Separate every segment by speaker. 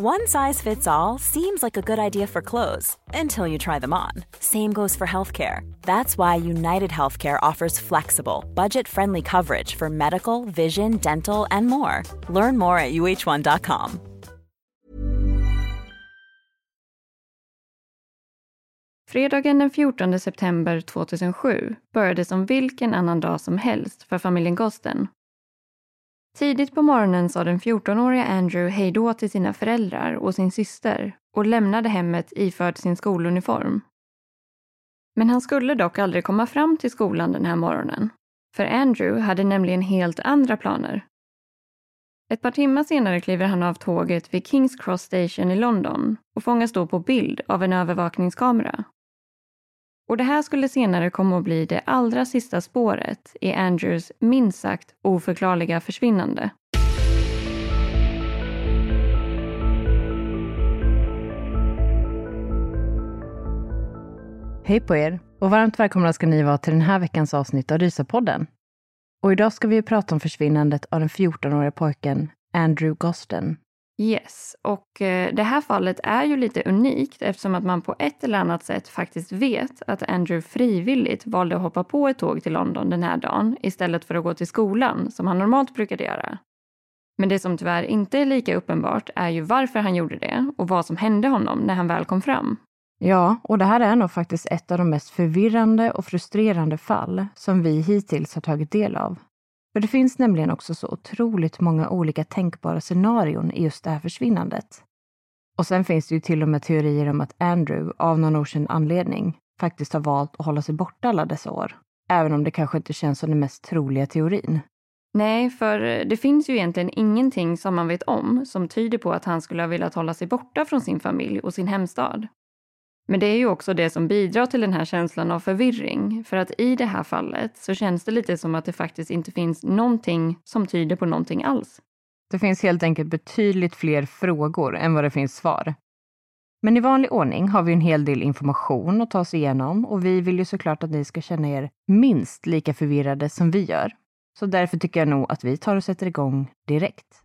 Speaker 1: One size fits all seems like a good idea for clothes until you try them on. Same goes for healthcare. That's why United Healthcare offers flexible, budget friendly coverage for medical, vision, dental, and more. Learn more at uh1.com.
Speaker 2: Fredagen den 14 september 2007 började som vilken annan dag som helst för familjen Gosten. Tidigt på morgonen sa den 14-åriga Andrew hejdå till sina föräldrar och sin syster och lämnade hemmet iförd sin skoluniform. Men han skulle dock aldrig komma fram till skolan den här morgonen. För Andrew hade nämligen helt andra planer. Ett par timmar senare kliver han av tåget vid Kings Cross Station i London och fångas då på bild av en övervakningskamera. Och det här skulle senare komma att bli det allra sista spåret i Andrews minst sagt oförklarliga försvinnande.
Speaker 3: Hej på er och varmt välkomna ska ni vara till den här veckans avsnitt av Rysapodden. Och idag ska vi prata om försvinnandet av den 14-åriga pojken Andrew Gosten.
Speaker 2: Yes, och eh, det här fallet är ju lite unikt eftersom att man på ett eller annat sätt faktiskt vet att Andrew frivilligt valde att hoppa på ett tåg till London den här dagen istället för att gå till skolan som han normalt brukade göra. Men det som tyvärr inte är lika uppenbart är ju varför han gjorde det och vad som hände honom när han väl kom fram.
Speaker 3: Ja, och det här är nog faktiskt ett av de mest förvirrande och frustrerande fall som vi hittills har tagit del av. För det finns nämligen också så otroligt många olika tänkbara scenarion i just det här försvinnandet. Och sen finns det ju till och med teorier om att Andrew, av någon okänd anledning, faktiskt har valt att hålla sig borta alla dessa år. Även om det kanske inte känns som den mest troliga teorin.
Speaker 2: Nej, för det finns ju egentligen ingenting som man vet om som tyder på att han skulle ha velat hålla sig borta från sin familj och sin hemstad. Men det är ju också det som bidrar till den här känslan av förvirring. För att i det här fallet så känns det lite som att det faktiskt inte finns någonting som tyder på någonting alls.
Speaker 3: Det finns helt enkelt betydligt fler frågor än vad det finns svar. Men i vanlig ordning har vi en hel del information att ta oss igenom och vi vill ju såklart att ni ska känna er minst lika förvirrade som vi gör. Så därför tycker jag nog att vi tar och sätter igång direkt.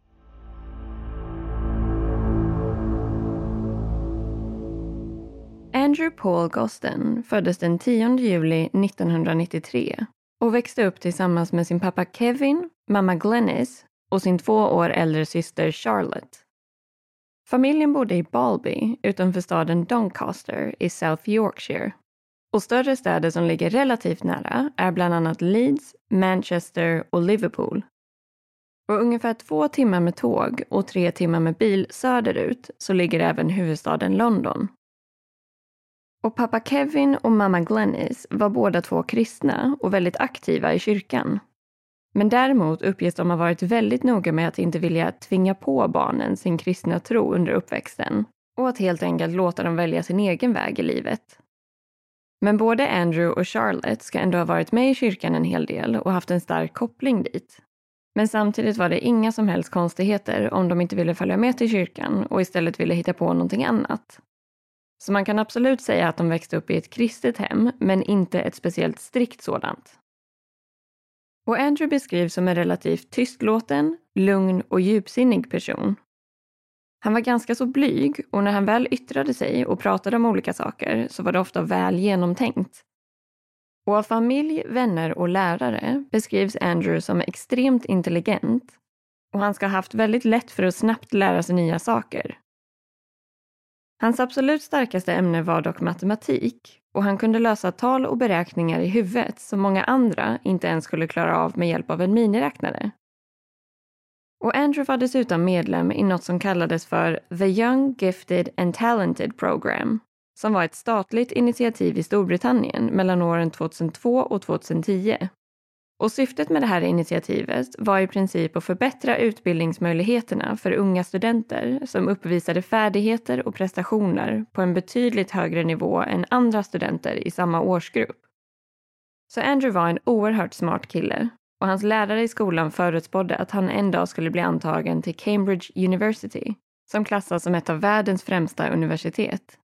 Speaker 2: Andrew Paul Gosten föddes den 10 juli 1993 och växte upp tillsammans med sin pappa Kevin, mamma Glennis och sin två år äldre syster Charlotte. Familjen bodde i Balby utanför staden Doncaster i South Yorkshire. Och större städer som ligger relativt nära är bland annat Leeds, Manchester och Liverpool. Och ungefär två timmar med tåg och tre timmar med bil söderut så ligger även huvudstaden London. Och pappa Kevin och mamma Glennis var båda två kristna och väldigt aktiva i kyrkan. Men däremot uppges de ha varit väldigt noga med att inte vilja tvinga på barnen sin kristna tro under uppväxten och att helt enkelt låta dem välja sin egen väg i livet. Men både Andrew och Charlotte ska ändå ha varit med i kyrkan en hel del och haft en stark koppling dit. Men samtidigt var det inga som helst konstigheter om de inte ville följa med till kyrkan och istället ville hitta på någonting annat. Så man kan absolut säga att de växte upp i ett kristet hem, men inte ett speciellt strikt sådant. Och Andrew beskrivs som en relativt tystlåten, lugn och djupsinnig person. Han var ganska så blyg och när han väl yttrade sig och pratade om olika saker så var det ofta väl genomtänkt. Och av familj, vänner och lärare beskrivs Andrew som extremt intelligent och han ska ha haft väldigt lätt för att snabbt lära sig nya saker. Hans absolut starkaste ämne var dock matematik och han kunde lösa tal och beräkningar i huvudet som många andra inte ens skulle klara av med hjälp av en miniräknare. Och Andrew var dessutom medlem i något som kallades för The Young Gifted and Talented Program som var ett statligt initiativ i Storbritannien mellan åren 2002 och 2010. Och syftet med det här initiativet var i princip att förbättra utbildningsmöjligheterna för unga studenter som uppvisade färdigheter och prestationer på en betydligt högre nivå än andra studenter i samma årsgrupp. Så Andrew var en oerhört smart kille och hans lärare i skolan förutspådde att han en dag skulle bli antagen till Cambridge University som klassas som ett av världens främsta universitet.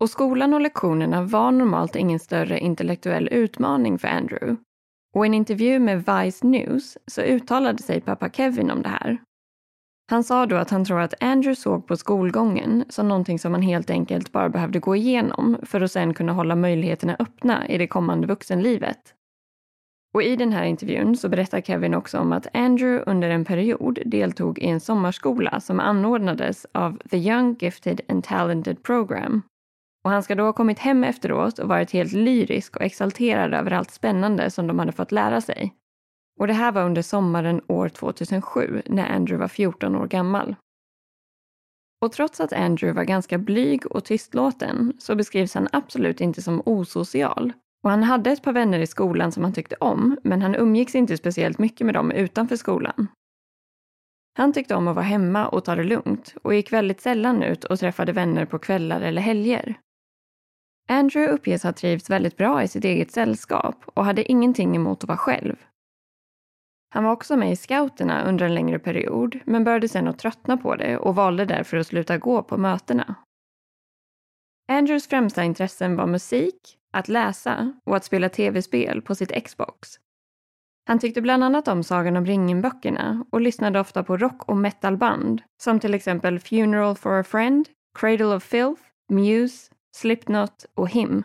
Speaker 2: Och skolan och lektionerna var normalt ingen större intellektuell utmaning för Andrew och i en intervju med Vice News så uttalade sig pappa Kevin om det här. Han sa då att han tror att Andrew såg på skolgången som någonting som man helt enkelt bara behövde gå igenom för att sen kunna hålla möjligheterna öppna i det kommande vuxenlivet. Och i den här intervjun så berättar Kevin också om att Andrew under en period deltog i en sommarskola som anordnades av The Young Gifted and Talented Program och han ska då ha kommit hem efteråt och varit helt lyrisk och exalterad över allt spännande som de hade fått lära sig. Och det här var under sommaren år 2007 när Andrew var 14 år gammal. Och trots att Andrew var ganska blyg och tystlåten så beskrivs han absolut inte som osocial. Och han hade ett par vänner i skolan som han tyckte om, men han umgicks inte speciellt mycket med dem utanför skolan. Han tyckte om att vara hemma och ta det lugnt och gick väldigt sällan ut och träffade vänner på kvällar eller helger. Andrew uppges ha trivts väldigt bra i sitt eget sällskap och hade ingenting emot att vara själv. Han var också med i scouterna under en längre period men började sen att tröttna på det och valde därför att sluta gå på mötena. Andrews främsta intressen var musik, att läsa och att spela tv-spel på sitt Xbox. Han tyckte bland annat om Sagan om ringen-böckerna och lyssnade ofta på rock och metalband som till exempel Funeral for a Friend, Cradle of Filth, Muse, Slipknot och Him.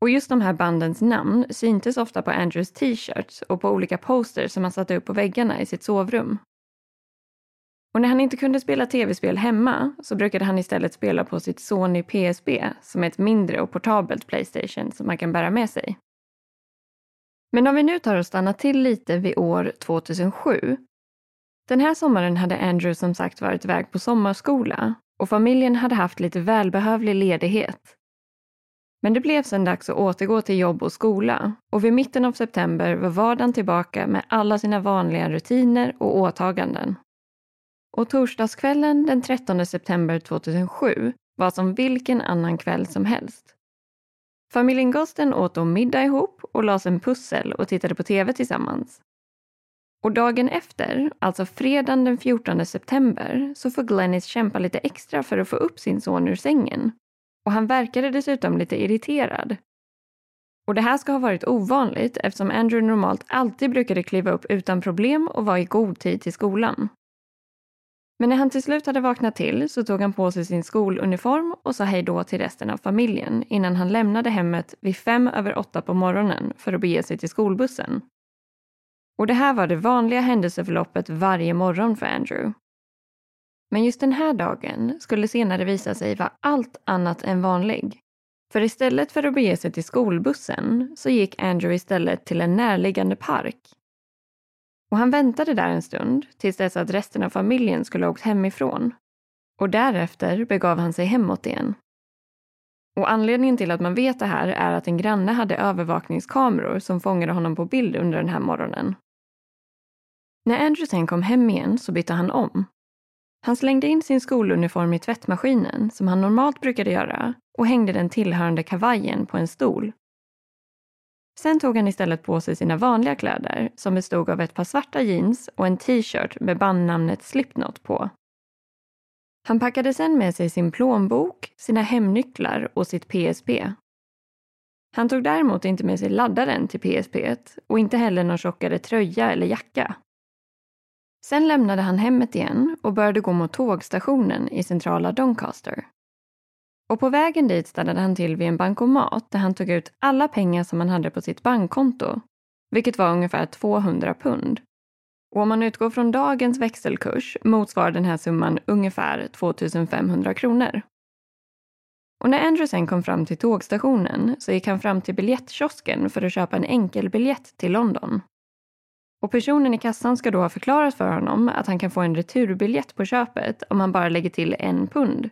Speaker 2: Och just de här bandens namn syntes ofta på Andrews t-shirts och på olika posters som han satte upp på väggarna i sitt sovrum. Och när han inte kunde spela tv-spel hemma så brukade han istället spela på sitt Sony PSB som är ett mindre och portabelt Playstation som man kan bära med sig. Men om vi nu tar och stannar till lite vid år 2007. Den här sommaren hade Andrew som sagt varit iväg på sommarskola och familjen hade haft lite välbehövlig ledighet. Men det blev sedan dags att återgå till jobb och skola och vid mitten av september var vardagen tillbaka med alla sina vanliga rutiner och åtaganden. Och torsdagskvällen den 13 september 2007 var som vilken annan kväll som helst. Familjen Gosten åt då middag ihop och lade en pussel och tittade på TV tillsammans. Och dagen efter, alltså fredagen den 14 september, så får Glennis kämpa lite extra för att få upp sin son ur sängen. Och han verkade dessutom lite irriterad. Och det här ska ha varit ovanligt eftersom Andrew normalt alltid brukade kliva upp utan problem och vara i god tid till skolan. Men när han till slut hade vaknat till så tog han på sig sin skoluniform och sa hej då till resten av familjen innan han lämnade hemmet vid fem över åtta på morgonen för att bege sig till skolbussen. Och det här var det vanliga händelseförloppet varje morgon för Andrew. Men just den här dagen skulle senare visa sig vara allt annat än vanlig. För istället för att bege sig till skolbussen så gick Andrew istället till en närliggande park. Och han väntade där en stund tills dess att resten av familjen skulle ha åkt hemifrån. Och därefter begav han sig hemåt igen. Och anledningen till att man vet det här är att en granne hade övervakningskameror som fångade honom på bild under den här morgonen. När Andrew sen kom hem igen så bytte han om. Han slängde in sin skoluniform i tvättmaskinen, som han normalt brukade göra, och hängde den tillhörande kavajen på en stol. Sen tog han istället på sig sina vanliga kläder, som bestod av ett par svarta jeans och en t-shirt med bandnamnet Slipknot på. Han packade sen med sig sin plånbok, sina hemnycklar och sitt PSP. Han tog däremot inte med sig laddaren till PSP och inte heller någon tjockare tröja eller jacka. Sen lämnade han hemmet igen och började gå mot tågstationen i centrala Doncaster. Och på vägen dit stannade han till vid en bankomat där han tog ut alla pengar som han hade på sitt bankkonto, vilket var ungefär 200 pund. Och om man utgår från dagens växelkurs motsvarar den här summan ungefär 2500 kronor. Och när Andrew sen kom fram till tågstationen så gick han fram till biljettkiosken för att köpa en enkelbiljett till London. Och personen i kassan ska då ha förklarat för honom att han kan få en returbiljett på köpet om han bara lägger till en pund.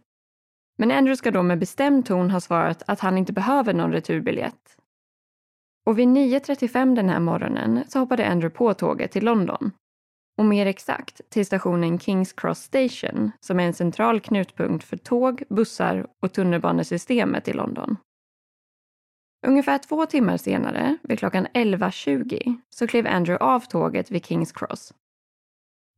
Speaker 2: Men Andrew ska då med bestämd ton ha svarat att han inte behöver någon returbiljett. Och vid 9.35 den här morgonen så hoppade Andrew på tåget till London. Och mer exakt till stationen Kings Cross Station som är en central knutpunkt för tåg, bussar och tunnelbanesystemet i London. Ungefär två timmar senare, vid klockan 11.20, så klev Andrew av tåget vid Kings Cross.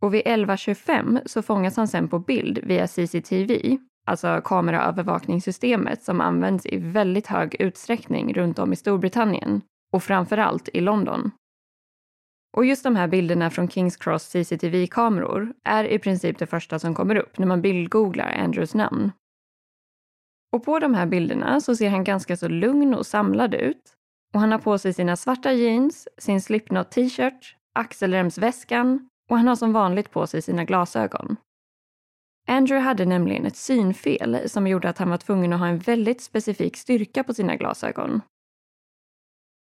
Speaker 2: Och vid 11.25 så fångas han sen på bild via CCTV, alltså kameraövervakningssystemet som används i väldigt hög utsträckning runt om i Storbritannien och framförallt i London. Och just de här bilderna från Kings Cross CCTV-kameror är i princip det första som kommer upp när man bildgooglar Andrews namn. Och på de här bilderna så ser han ganska så lugn och samlad ut. Och han har på sig sina svarta jeans, sin Slipknot t-shirt, axelremsväskan och han har som vanligt på sig sina glasögon. Andrew hade nämligen ett synfel som gjorde att han var tvungen att ha en väldigt specifik styrka på sina glasögon.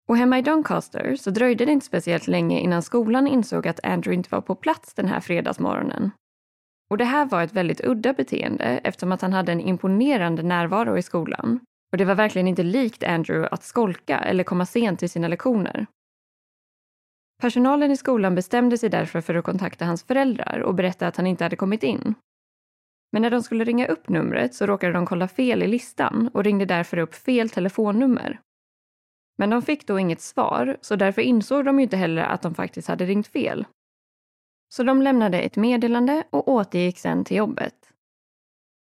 Speaker 2: Och hemma i Doncaster så dröjde det inte speciellt länge innan skolan insåg att Andrew inte var på plats den här fredagsmorgonen. Och det här var ett väldigt udda beteende eftersom att han hade en imponerande närvaro i skolan. Och det var verkligen inte likt Andrew att skolka eller komma sent till sina lektioner. Personalen i skolan bestämde sig därför för att kontakta hans föräldrar och berätta att han inte hade kommit in. Men när de skulle ringa upp numret så råkade de kolla fel i listan och ringde därför upp fel telefonnummer. Men de fick då inget svar, så därför insåg de ju inte heller att de faktiskt hade ringt fel. Så de lämnade ett meddelande och återgick sen till jobbet.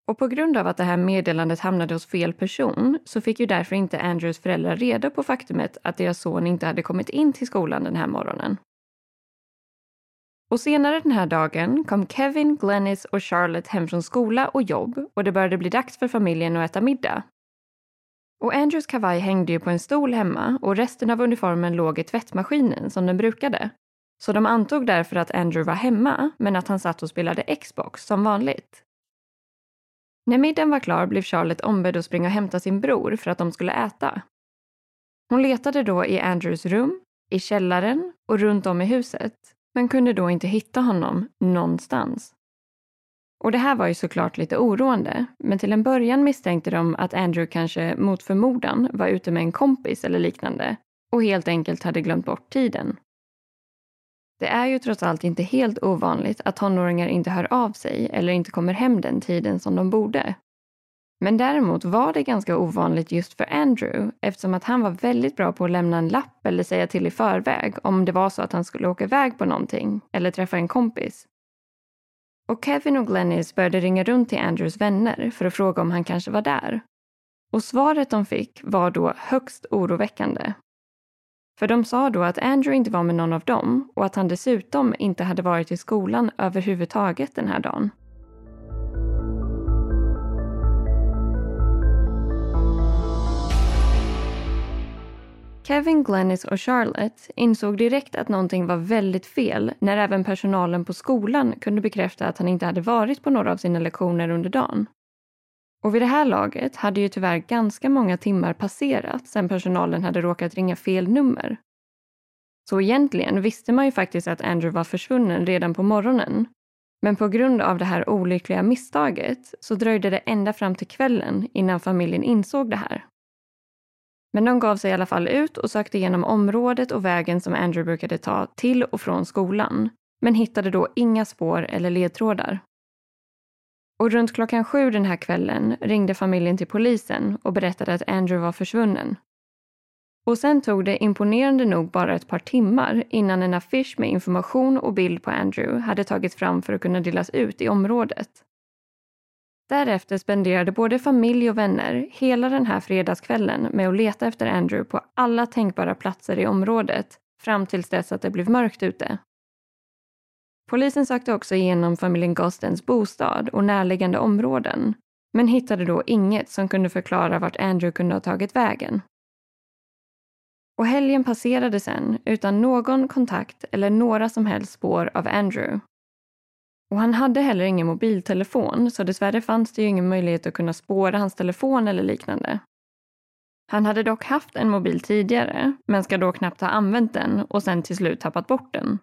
Speaker 2: Och på grund av att det här meddelandet hamnade hos fel person så fick ju därför inte Andrews föräldrar reda på faktumet att deras son inte hade kommit in till skolan den här morgonen. Och senare den här dagen kom Kevin, Glennis och Charlotte hem från skola och jobb och det började bli dags för familjen att äta middag. Och Andrews kavaj hängde ju på en stol hemma och resten av uniformen låg i tvättmaskinen som den brukade. Så de antog därför att Andrew var hemma, men att han satt och spelade Xbox som vanligt. När middagen var klar blev Charlotte ombedd att springa och hämta sin bror för att de skulle äta. Hon letade då i Andrews rum, i källaren och runt om i huset, men kunde då inte hitta honom någonstans. Och det här var ju såklart lite oroande, men till en början misstänkte de att Andrew kanske mot förmodan var ute med en kompis eller liknande och helt enkelt hade glömt bort tiden. Det är ju trots allt inte helt ovanligt att tonåringar inte hör av sig eller inte kommer hem den tiden som de borde. Men däremot var det ganska ovanligt just för Andrew eftersom att han var väldigt bra på att lämna en lapp eller säga till i förväg om det var så att han skulle åka iväg på någonting eller träffa en kompis. Och Kevin och Glennis började ringa runt till Andrews vänner för att fråga om han kanske var där. Och svaret de fick var då högst oroväckande. För de sa då att Andrew inte var med någon av dem och att han dessutom inte hade varit i skolan överhuvudtaget den här dagen. Kevin, Glennis och Charlotte insåg direkt att någonting var väldigt fel när även personalen på skolan kunde bekräfta att han inte hade varit på några av sina lektioner under dagen. Och vid det här laget hade ju tyvärr ganska många timmar passerat sedan personalen hade råkat ringa fel nummer. Så egentligen visste man ju faktiskt att Andrew var försvunnen redan på morgonen. Men på grund av det här olyckliga misstaget så dröjde det ända fram till kvällen innan familjen insåg det här. Men de gav sig i alla fall ut och sökte igenom området och vägen som Andrew brukade ta till och från skolan, men hittade då inga spår eller ledtrådar. Och runt klockan sju den här kvällen ringde familjen till polisen och berättade att Andrew var försvunnen. Och sen tog det imponerande nog bara ett par timmar innan en affisch med information och bild på Andrew hade tagits fram för att kunna delas ut i området. Därefter spenderade både familj och vänner hela den här fredagskvällen med att leta efter Andrew på alla tänkbara platser i området fram tills dess att det blev mörkt ute. Polisen sökte också igenom familjen Gostens bostad och närliggande områden men hittade då inget som kunde förklara vart Andrew kunde ha tagit vägen. Och helgen passerade sen utan någon kontakt eller några som helst spår av Andrew. Och han hade heller ingen mobiltelefon så dessvärre fanns det ju ingen möjlighet att kunna spåra hans telefon eller liknande. Han hade dock haft en mobil tidigare, men ska då knappt ha använt den och sen till slut tappat bort den.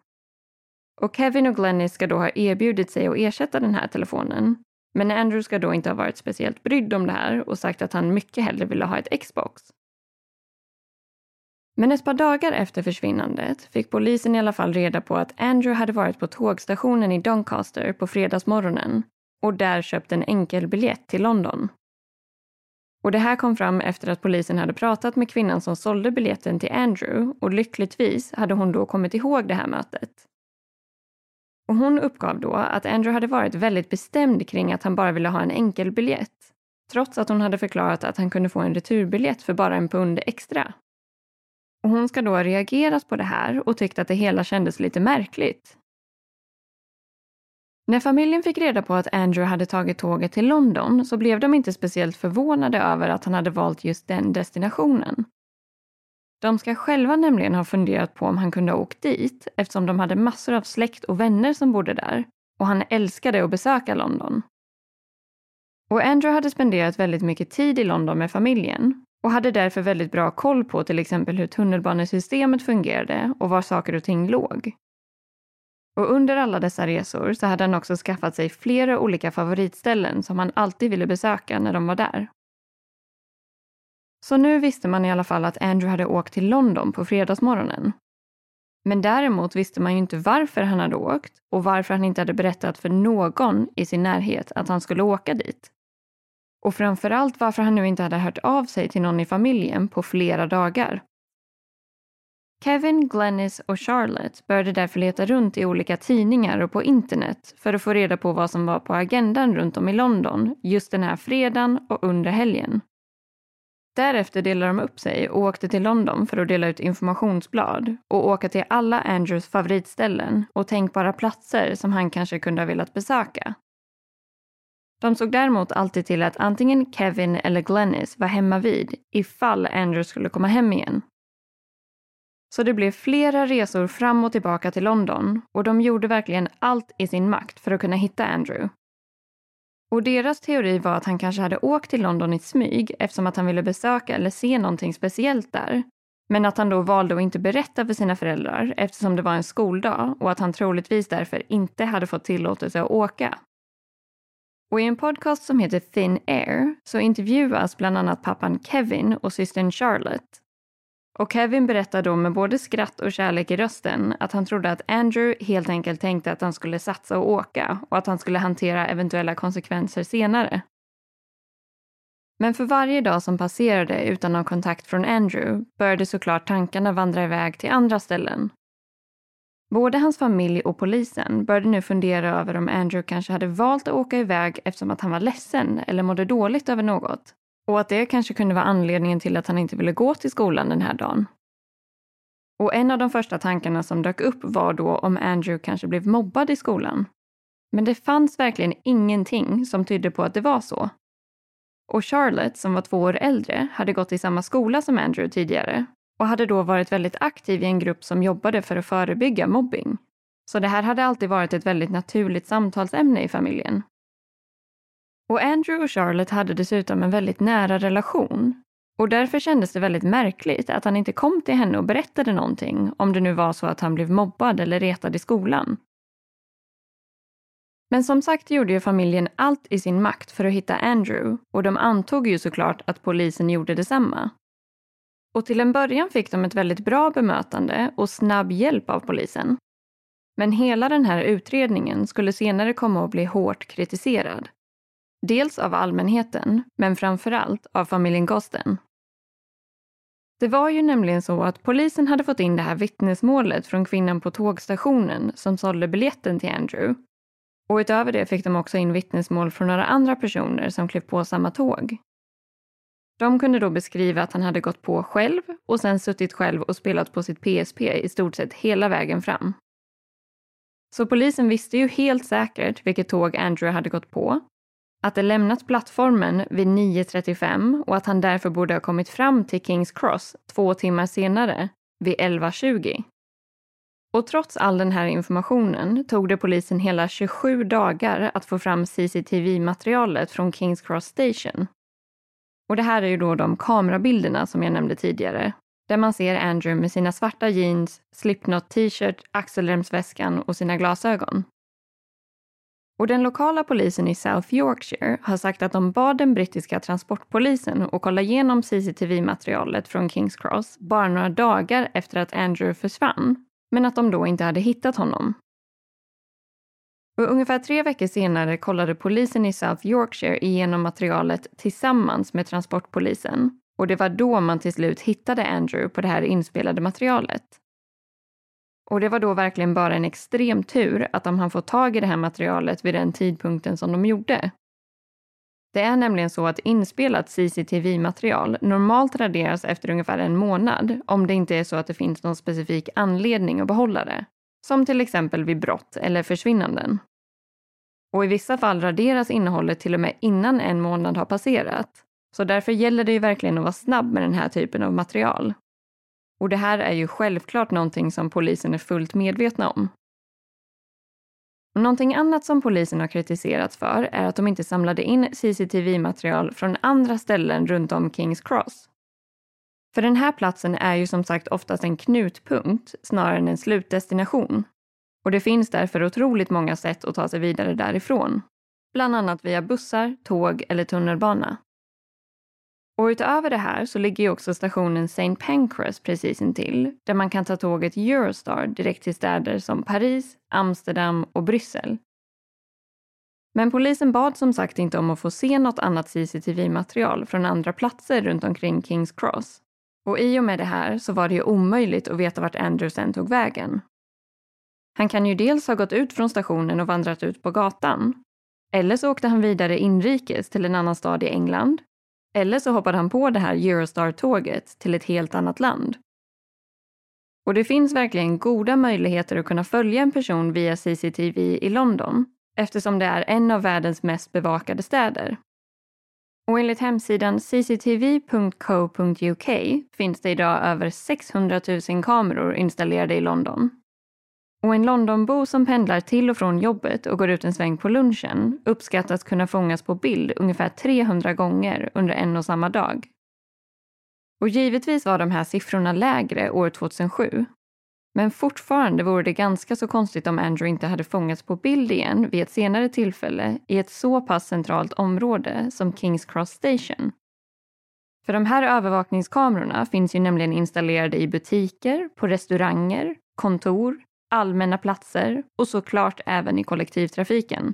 Speaker 2: Och Kevin och Glennis ska då ha erbjudit sig att ersätta den här telefonen. Men Andrew ska då inte ha varit speciellt brydd om det här och sagt att han mycket hellre ville ha ett Xbox. Men ett par dagar efter försvinnandet fick polisen i alla fall reda på att Andrew hade varit på tågstationen i Doncaster på fredagsmorgonen och där köpt en enkel biljett till London. Och det här kom fram efter att polisen hade pratat med kvinnan som sålde biljetten till Andrew och lyckligtvis hade hon då kommit ihåg det här mötet. Och hon uppgav då att Andrew hade varit väldigt bestämd kring att han bara ville ha en enkel biljett trots att hon hade förklarat att han kunde få en returbiljett för bara en pund extra. Och hon ska då ha reagerat på det här och tyckt att det hela kändes lite märkligt. När familjen fick reda på att Andrew hade tagit tåget till London så blev de inte speciellt förvånade över att han hade valt just den destinationen. De ska själva nämligen ha funderat på om han kunde ha åkt dit eftersom de hade massor av släkt och vänner som bodde där och han älskade att besöka London. Och Andrew hade spenderat väldigt mycket tid i London med familjen och hade därför väldigt bra koll på till exempel hur tunnelbanesystemet fungerade och var saker och ting låg. Och under alla dessa resor så hade han också skaffat sig flera olika favoritställen som han alltid ville besöka när de var där. Så nu visste man i alla fall att Andrew hade åkt till London på fredagsmorgonen. Men däremot visste man ju inte varför han hade åkt och varför han inte hade berättat för någon i sin närhet att han skulle åka dit. Och framförallt varför han nu inte hade hört av sig till någon i familjen på flera dagar. Kevin, Glennis och Charlotte började därför leta runt i olika tidningar och på internet för att få reda på vad som var på agendan runt om i London just den här fredagen och under helgen. Därefter delade de upp sig och åkte till London för att dela ut informationsblad och åka till alla Andrews favoritställen och tänkbara platser som han kanske kunde ha velat besöka. De såg däremot alltid till att antingen Kevin eller Glennis var hemma vid ifall Andrew skulle komma hem igen. Så det blev flera resor fram och tillbaka till London och de gjorde verkligen allt i sin makt för att kunna hitta Andrew. Och deras teori var att han kanske hade åkt till London i smyg eftersom att han ville besöka eller se någonting speciellt där. Men att han då valde att inte berätta för sina föräldrar eftersom det var en skoldag och att han troligtvis därför inte hade fått tillåtelse att åka. Och i en podcast som heter Thin Air så intervjuas bland annat pappan Kevin och systern Charlotte och Kevin berättar då med både skratt och kärlek i rösten att han trodde att Andrew helt enkelt tänkte att han skulle satsa och åka och att han skulle hantera eventuella konsekvenser senare. Men för varje dag som passerade utan någon kontakt från Andrew började såklart tankarna vandra iväg till andra ställen. Både hans familj och polisen började nu fundera över om Andrew kanske hade valt att åka iväg eftersom att han var ledsen eller mådde dåligt över något och att det kanske kunde vara anledningen till att han inte ville gå till skolan den här dagen. Och en av de första tankarna som dök upp var då om Andrew kanske blev mobbad i skolan. Men det fanns verkligen ingenting som tydde på att det var så. Och Charlotte, som var två år äldre, hade gått i samma skola som Andrew tidigare och hade då varit väldigt aktiv i en grupp som jobbade för att förebygga mobbing. Så det här hade alltid varit ett väldigt naturligt samtalsämne i familjen. Och Andrew och Charlotte hade dessutom en väldigt nära relation. Och därför kändes det väldigt märkligt att han inte kom till henne och berättade någonting om det nu var så att han blev mobbad eller retad i skolan. Men som sagt gjorde ju familjen allt i sin makt för att hitta Andrew och de antog ju såklart att polisen gjorde detsamma. Och till en början fick de ett väldigt bra bemötande och snabb hjälp av polisen. Men hela den här utredningen skulle senare komma att bli hårt kritiserad. Dels av allmänheten, men framförallt av familjen Gosten. Det var ju nämligen så att polisen hade fått in det här vittnesmålet från kvinnan på tågstationen som sålde biljetten till Andrew. Och utöver det fick de också in vittnesmål från några andra personer som klev på samma tåg. De kunde då beskriva att han hade gått på själv och sen suttit själv och spelat på sitt PSP i stort sett hela vägen fram. Så polisen visste ju helt säkert vilket tåg Andrew hade gått på att det lämnat plattformen vid 9.35 och att han därför borde ha kommit fram till Kings Cross två timmar senare, vid 11.20. Och trots all den här informationen tog det polisen hela 27 dagar att få fram CCTV-materialet från Kings Cross Station. Och det här är ju då de kamerabilderna som jag nämnde tidigare, där man ser Andrew med sina svarta jeans, slipknot t-shirt, axelremsväskan och sina glasögon. Och den lokala polisen i South Yorkshire har sagt att de bad den brittiska transportpolisen att kolla igenom CCTV-materialet från Kings Cross bara några dagar efter att Andrew försvann, men att de då inte hade hittat honom. Och ungefär tre veckor senare kollade polisen i South Yorkshire igenom materialet tillsammans med transportpolisen och det var då man till slut hittade Andrew på det här inspelade materialet. Och det var då verkligen bara en extrem tur att de hann få tag i det här materialet vid den tidpunkten som de gjorde. Det är nämligen så att inspelat CCTV-material normalt raderas efter ungefär en månad om det inte är så att det finns någon specifik anledning att behålla det. Som till exempel vid brott eller försvinnanden. Och i vissa fall raderas innehållet till och med innan en månad har passerat. Så därför gäller det ju verkligen att vara snabb med den här typen av material. Och det här är ju självklart någonting som polisen är fullt medvetna om. Någonting annat som polisen har kritiserats för är att de inte samlade in CCTV-material från andra ställen runt om Kings Cross. För den här platsen är ju som sagt oftast en knutpunkt snarare än en slutdestination. Och det finns därför otroligt många sätt att ta sig vidare därifrån. Bland annat via bussar, tåg eller tunnelbana. Och utöver det här så ligger ju också stationen St. Pancras precis intill, där man kan ta tåget Eurostar direkt till städer som Paris, Amsterdam och Bryssel. Men polisen bad som sagt inte om att få se något annat CCTV-material från andra platser runt omkring Kings Cross. Och i och med det här så var det ju omöjligt att veta vart Andrew sen tog vägen. Han kan ju dels ha gått ut från stationen och vandrat ut på gatan. Eller så åkte han vidare inrikes till en annan stad i England eller så hoppade han på det här Eurostar-tåget till ett helt annat land. Och det finns verkligen goda möjligheter att kunna följa en person via CCTV i London eftersom det är en av världens mest bevakade städer. Och enligt hemsidan cctv.co.uk finns det idag över 600 000 kameror installerade i London. Och en Londonbo som pendlar till och från jobbet och går ut en sväng på lunchen uppskattas kunna fångas på bild ungefär 300 gånger under en och samma dag. Och givetvis var de här siffrorna lägre år 2007. Men fortfarande vore det ganska så konstigt om Andrew inte hade fångats på bild igen vid ett senare tillfälle i ett så pass centralt område som Kings Cross Station. För de här övervakningskamerorna finns ju nämligen installerade i butiker, på restauranger, kontor, allmänna platser och såklart även i kollektivtrafiken.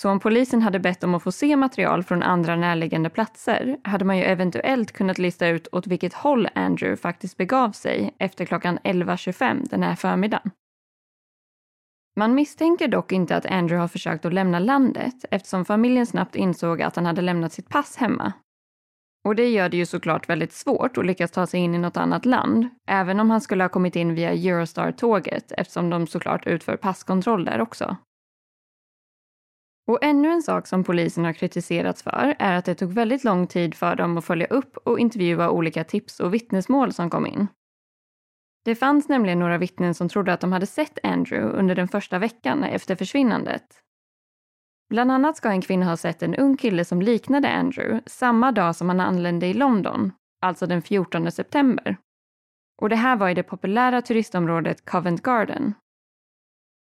Speaker 2: Så om polisen hade bett om att få se material från andra närliggande platser hade man ju eventuellt kunnat lista ut åt vilket håll Andrew faktiskt begav sig efter klockan 11.25 den här förmiddagen. Man misstänker dock inte att Andrew har försökt att lämna landet eftersom familjen snabbt insåg att han hade lämnat sitt pass hemma och det gör det ju såklart väldigt svårt att lyckas ta sig in i något annat land, även om han skulle ha kommit in via Eurostar-tåget eftersom de såklart utför passkontroll där också. Och ännu en sak som polisen har kritiserats för är att det tog väldigt lång tid för dem att följa upp och intervjua olika tips och vittnesmål som kom in. Det fanns nämligen några vittnen som trodde att de hade sett Andrew under den första veckan efter försvinnandet Bland annat ska en kvinna ha sett en ung kille som liknade Andrew samma dag som han anlände i London, alltså den 14 september. Och det här var i det populära turistområdet Covent Garden.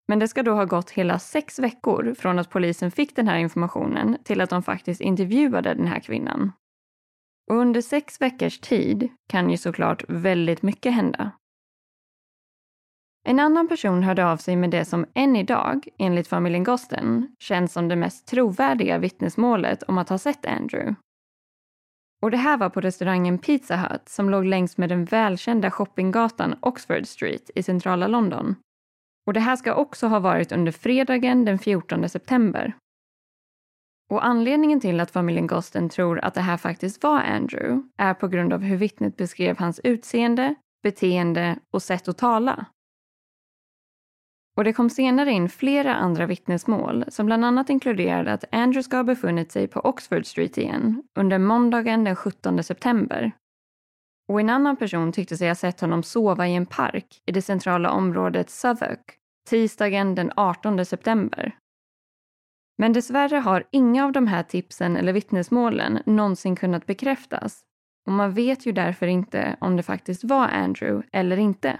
Speaker 2: Men det ska då ha gått hela sex veckor från att polisen fick den här informationen till att de faktiskt intervjuade den här kvinnan. Och under sex veckors tid kan ju såklart väldigt mycket hända. En annan person hörde av sig med det som än idag, enligt familjen Gosten, känns som det mest trovärdiga vittnesmålet om att ha sett Andrew. Och det här var på restaurangen Pizza Hut som låg längs med den välkända shoppinggatan Oxford Street i centrala London. Och det här ska också ha varit under fredagen den 14 september. Och anledningen till att familjen Gosten tror att det här faktiskt var Andrew är på grund av hur vittnet beskrev hans utseende, beteende och sätt att tala. Och det kom senare in flera andra vittnesmål som bland annat inkluderade att Andrew ska ha befunnit sig på Oxford Street igen under måndagen den 17 september. Och en annan person tyckte sig ha sett honom sova i en park i det centrala området Southwark tisdagen den 18 september. Men dessvärre har inga av de här tipsen eller vittnesmålen någonsin kunnat bekräftas och man vet ju därför inte om det faktiskt var Andrew eller inte.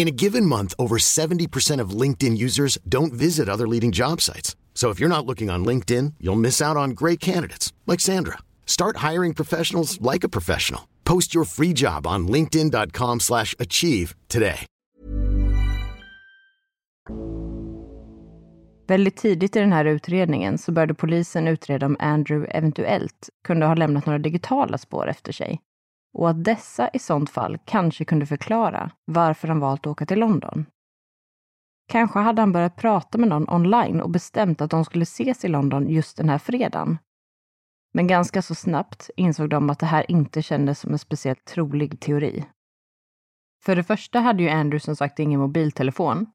Speaker 4: In a given month, over 70% of LinkedIn users don't visit other leading job sites. So if you're not looking on LinkedIn, you'll miss out on great candidates like Sandra. Start hiring professionals like a professional. Post your free job on linkedin.com/achieve today.
Speaker 3: Väldigt tidigt i den här utredningen så började polisen utreda om Andrew eventuellt kunde ha lämnat några digitala spår efter sig. Och att dessa i sånt fall kanske kunde förklara varför han valt att åka till London. Kanske hade han börjat prata med någon online och bestämt att de skulle ses i London just den här fredagen. Men ganska så snabbt insåg de att det här inte kändes som en speciellt trolig teori. För det första hade ju Andrew som sagt ingen mobiltelefon.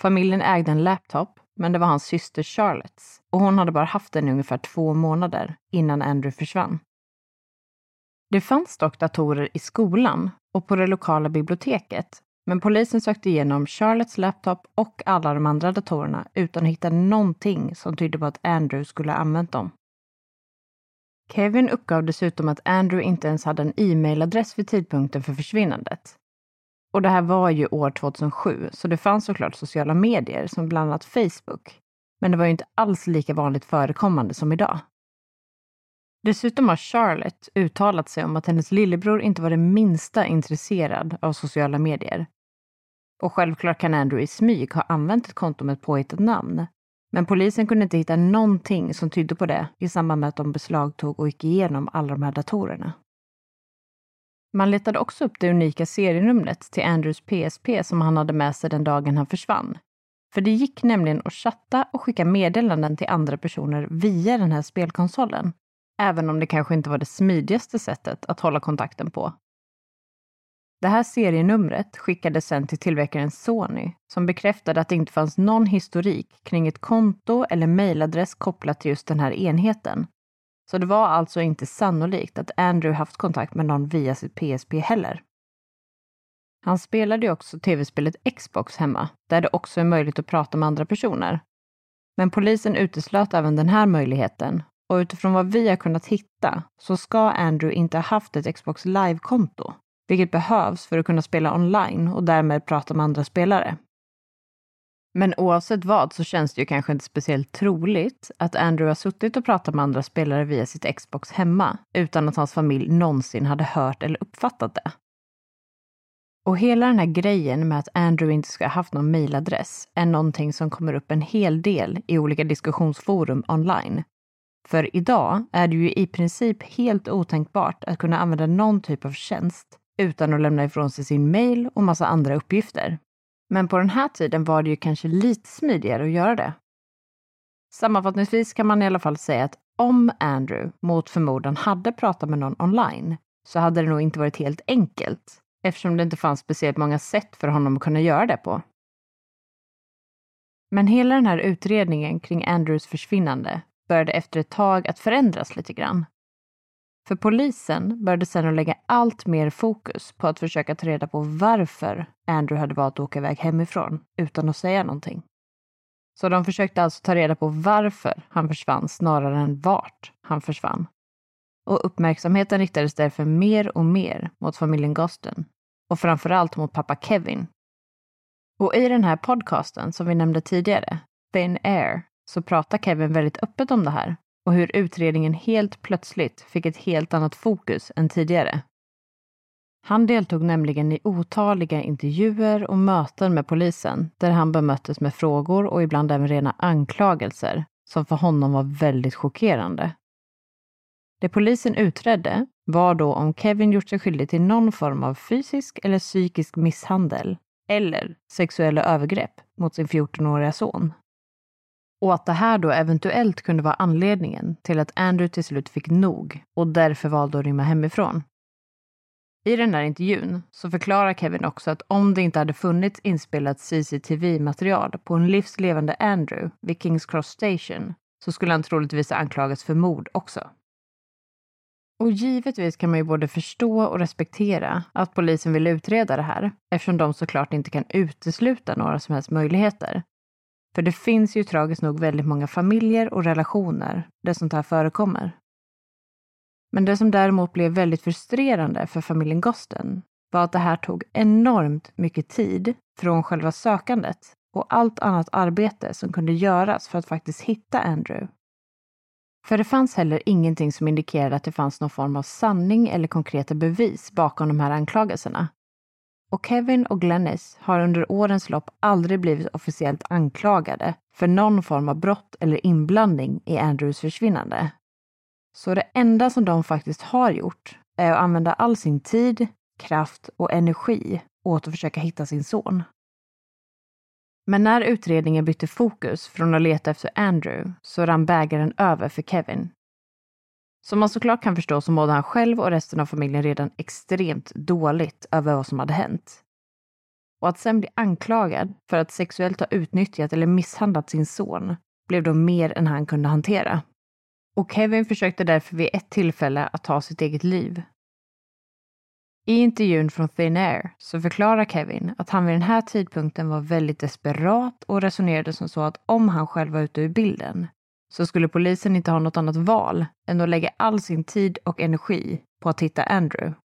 Speaker 3: Familjen ägde en laptop, men det var hans syster Charlottes och hon hade bara haft den i ungefär två månader innan Andrew försvann. Det fanns dock datorer i skolan och på det lokala biblioteket, men polisen sökte igenom Charlottes laptop och alla de andra datorerna utan att hitta någonting som tydde på att Andrew skulle ha använt dem. Kevin uppgav dessutom att Andrew inte ens hade en e-mailadress vid tidpunkten för försvinnandet. Och det här var ju år 2007, så det fanns såklart sociala medier som bland annat Facebook. Men det var ju inte alls lika vanligt förekommande som idag. Dessutom har Charlotte uttalat sig om att hennes lillebror inte var det minsta intresserad av sociala medier. Och självklart kan Andrew i smyg ha använt ett konto med ett påhittat namn. Men polisen kunde inte hitta någonting som tydde på det i samband med att de beslagtog och gick igenom alla de här datorerna. Man letade också upp det unika serienumret till Andrews PSP som han hade med sig den dagen han försvann. För det gick nämligen att chatta och skicka meddelanden till andra personer via den här spelkonsolen. Även om det kanske inte var det smidigaste sättet att hålla kontakten på. Det här serienumret skickades sen till tillverkaren Sony som bekräftade att det inte fanns någon historik kring ett konto eller mejladress kopplat till just den här enheten. Så det var alltså inte sannolikt att Andrew haft kontakt med någon via sitt PSP heller. Han spelade ju också tv-spelet Xbox hemma, där det också är möjligt att prata med andra personer. Men polisen uteslöt även den här möjligheten och utifrån vad vi har kunnat hitta så ska Andrew inte ha haft ett Xbox Live-konto, vilket behövs för att kunna spela online och därmed prata med andra spelare. Men oavsett vad så känns det ju kanske inte speciellt troligt att Andrew har suttit och pratat med andra spelare via sitt Xbox hemma utan att hans familj någonsin hade hört eller uppfattat det. Och hela den här grejen med att Andrew inte ska ha haft någon mejladress är någonting som kommer upp en hel del i olika diskussionsforum online. För idag är det ju i princip helt otänkbart att kunna använda någon typ av tjänst utan att lämna ifrån sig sin mail och massa andra uppgifter. Men på den här tiden var det ju kanske lite smidigare att göra det. Sammanfattningsvis kan man i alla fall säga att om Andrew mot förmodan hade pratat med någon online så hade det nog inte varit helt enkelt eftersom det inte fanns speciellt många sätt för honom att kunna göra det på. Men hela den här utredningen kring Andrews försvinnande började efter ett tag att förändras lite grann. För polisen började sedan att lägga allt mer fokus på att försöka ta reda på varför Andrew hade valt att åka iväg hemifrån utan att säga någonting. Så de försökte alltså ta reda på varför han försvann snarare än vart han försvann. Och uppmärksamheten riktades därför mer och mer mot familjen Gosten och framförallt mot pappa Kevin. Och i den här podcasten som vi nämnde tidigare, Thin Air, så pratar Kevin väldigt öppet om det här och hur utredningen helt plötsligt fick ett helt annat fokus än tidigare. Han deltog nämligen i otaliga intervjuer och möten med polisen där han bemöttes med frågor och ibland även rena anklagelser som för honom var väldigt chockerande. Det polisen utredde var då om Kevin gjort sig skyldig till någon form av fysisk eller psykisk misshandel eller sexuella övergrepp mot sin 14-åriga son. Och att det här då eventuellt kunde vara anledningen till att Andrew till slut fick nog och därför valde att rymma hemifrån. I den där intervjun så förklarar Kevin också att om det inte hade funnits inspelat CCTV-material på en livslevande Andrew vid Kings Cross Station så skulle han troligtvis anklagats för mord också. Och givetvis kan man ju både förstå och respektera att polisen vill utreda det här eftersom de såklart inte kan utesluta några som helst möjligheter. För det finns ju tragiskt nog väldigt många familjer och relationer där sånt här förekommer. Men det som däremot blev väldigt frustrerande för familjen Gosten var att det här tog enormt mycket tid från själva sökandet och allt annat arbete som kunde göras för att faktiskt hitta Andrew. För det fanns heller ingenting som indikerade att det fanns någon form av sanning eller konkreta bevis bakom de här anklagelserna. Och Kevin och Glennis har under årens lopp aldrig blivit officiellt anklagade för någon form av brott eller inblandning i Andrews försvinnande. Så det enda som de faktiskt har gjort är att använda all sin tid, kraft och energi åt att försöka hitta sin son. Men när utredningen bytte fokus från att leta efter Andrew så rann bägaren över för Kevin. Som man såklart kan förstå så mådde han själv och resten av familjen redan extremt dåligt över vad som hade hänt. Och att sen bli anklagad för att sexuellt ha utnyttjat eller misshandlat sin son blev då mer än han kunde hantera. Och Kevin försökte därför vid ett tillfälle att ta sitt eget liv i intervjun från Thin Air så förklarar Kevin att han vid den här tidpunkten var väldigt desperat och resonerade som så att om han själv var ute ur bilden så skulle polisen inte ha något annat val än att lägga all sin tid och energi på att hitta Andrew.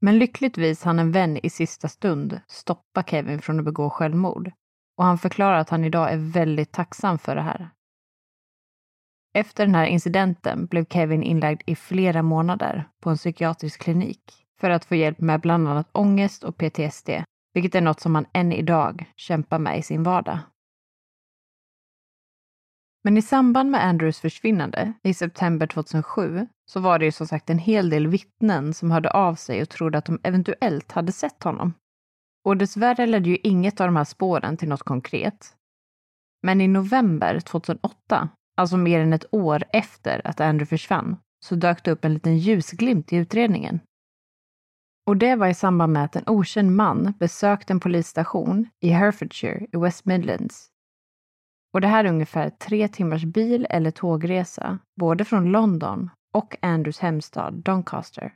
Speaker 3: Men lyckligtvis hann en vän i sista stund stoppa Kevin från att begå självmord och han förklarar att han idag är väldigt tacksam för det här. Efter den här incidenten blev Kevin inlagd i flera månader på en psykiatrisk klinik för att få hjälp med bland annat ångest och PTSD, vilket är något som han än idag kämpar med i sin vardag. Men i samband med Andrews försvinnande i september 2007 så var det ju som sagt en hel del vittnen som hörde av sig och trodde att de eventuellt hade sett honom. Och dessvärre ledde ju inget av de här spåren till något konkret. Men i november 2008 alltså mer än ett år efter att Andrew försvann, så dök det upp en liten ljusglimt i utredningen. Och det var i samband med att en okänd man besökte en polisstation i Herefordshire i West Midlands. Och det här är ungefär tre timmars bil eller tågresa, både från London och Andrews hemstad Doncaster.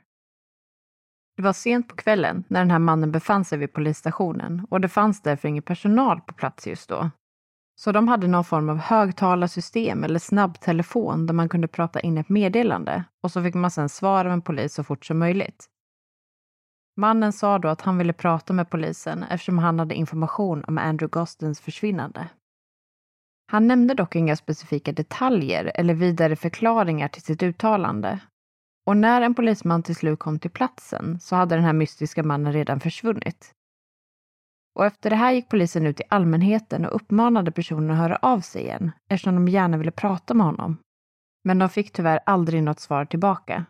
Speaker 3: Det var sent på kvällen när den här mannen befann sig vid polisstationen och det fanns därför ingen personal på plats just då, så de hade någon form av högtalarsystem eller snabbtelefon där man kunde prata in ett meddelande och så fick man sedan svar av en polis så fort som möjligt. Mannen sa då att han ville prata med polisen eftersom han hade information om Andrew Gostens försvinnande. Han nämnde dock inga specifika detaljer eller vidare förklaringar till sitt uttalande. Och när en polisman till slut kom till platsen så hade den här mystiska mannen redan försvunnit. Och efter det här gick polisen ut till allmänheten och uppmanade personen att höra av sig igen eftersom de gärna ville prata med honom. Men de fick tyvärr aldrig något svar tillbaka.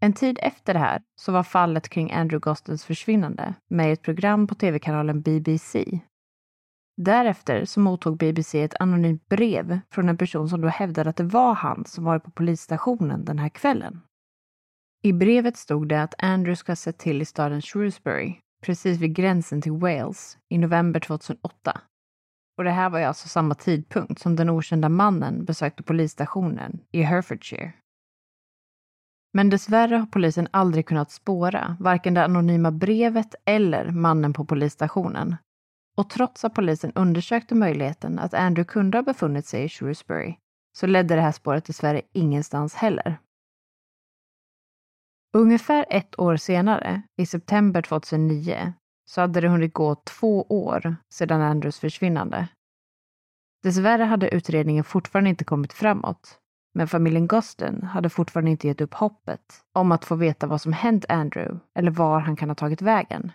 Speaker 3: En tid efter det här så var fallet kring Andrew Gostens försvinnande med i ett program på tv-kanalen BBC. Därefter så mottog BBC ett anonymt brev från en person som då hävdade att det var han som varit på polisstationen den här kvällen. I brevet stod det att Andrew ska ha sett till i staden Shrewsbury, precis vid gränsen till Wales, i november 2008. Och det här var ju alltså samma tidpunkt som den okända mannen besökte polisstationen i Herefordshire. Men dessvärre har polisen aldrig kunnat spåra varken det anonyma brevet eller mannen på polisstationen. Och trots att polisen undersökte möjligheten att Andrew kunde ha befunnit sig i Shrewsbury så ledde det här spåret dessvärre ingenstans heller. Ungefär ett år senare, i september 2009, så hade det hunnit gå två år sedan Andrews försvinnande. Dessvärre hade utredningen fortfarande inte kommit framåt, men familjen Gosden hade fortfarande inte gett upp hoppet om att få veta vad som hänt Andrew eller var han kan ha tagit vägen.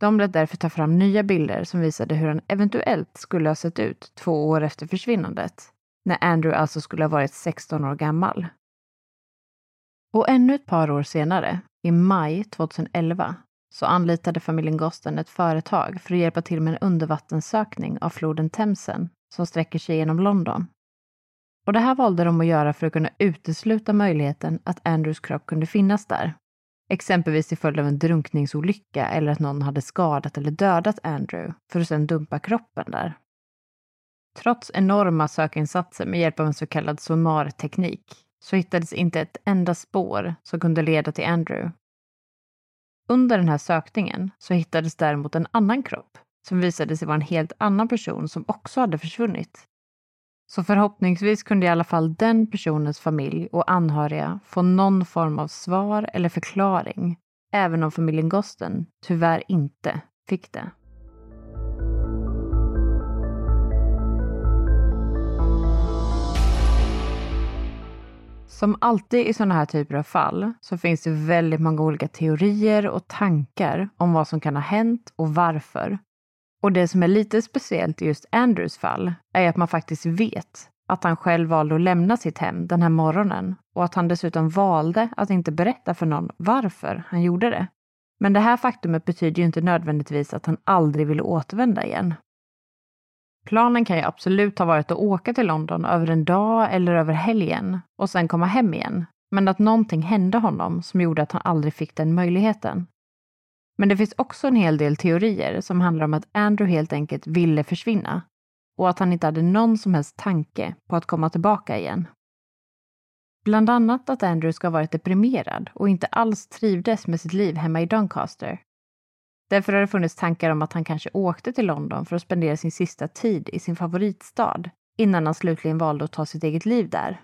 Speaker 3: De lät därför ta fram nya bilder som visade hur han eventuellt skulle ha sett ut två år efter försvinnandet, när Andrew alltså skulle ha varit 16 år gammal. Och ännu ett par år senare, i maj 2011, så anlitade familjen Gosten ett företag för att hjälpa till med en undervattenssökning av floden Themsen som sträcker sig genom London. Och det här valde de att göra för att kunna utesluta möjligheten att Andrews kropp kunde finnas där. Exempelvis till följd av en drunkningsolycka eller att någon hade skadat eller dödat Andrew för att sedan dumpa kroppen där. Trots enorma sökinsatser med hjälp av en så kallad sonarteknik så hittades inte ett enda spår som kunde leda till Andrew. Under den här sökningen så hittades däremot en annan kropp som visade sig vara en helt annan person som också hade försvunnit. Så förhoppningsvis kunde i alla fall den personens familj och anhöriga få någon form av svar eller förklaring, även om familjen Gosten tyvärr inte fick det. Som alltid i sådana här typer av fall så finns det väldigt många olika teorier och tankar om vad som kan ha hänt och varför. Och det som är lite speciellt i just Andrews fall är att man faktiskt vet att han själv valde att lämna sitt hem den här morgonen och att han dessutom valde att inte berätta för någon varför han gjorde det. Men det här faktumet betyder ju inte nödvändigtvis att han aldrig ville återvända igen. Planen kan ju absolut ha varit att åka till London över en dag eller över helgen och sen komma hem igen. Men att någonting hände honom som gjorde att han aldrig fick den möjligheten. Men det finns också en hel del teorier som handlar om att Andrew helt enkelt ville försvinna och att han inte hade någon som helst tanke på att komma tillbaka igen. Bland annat att Andrew ska ha varit deprimerad och inte alls trivdes med sitt liv hemma i Doncaster Därför har det funnits tankar om att han kanske åkte till London för att spendera sin sista tid i sin favoritstad innan han slutligen valde att ta sitt eget liv där.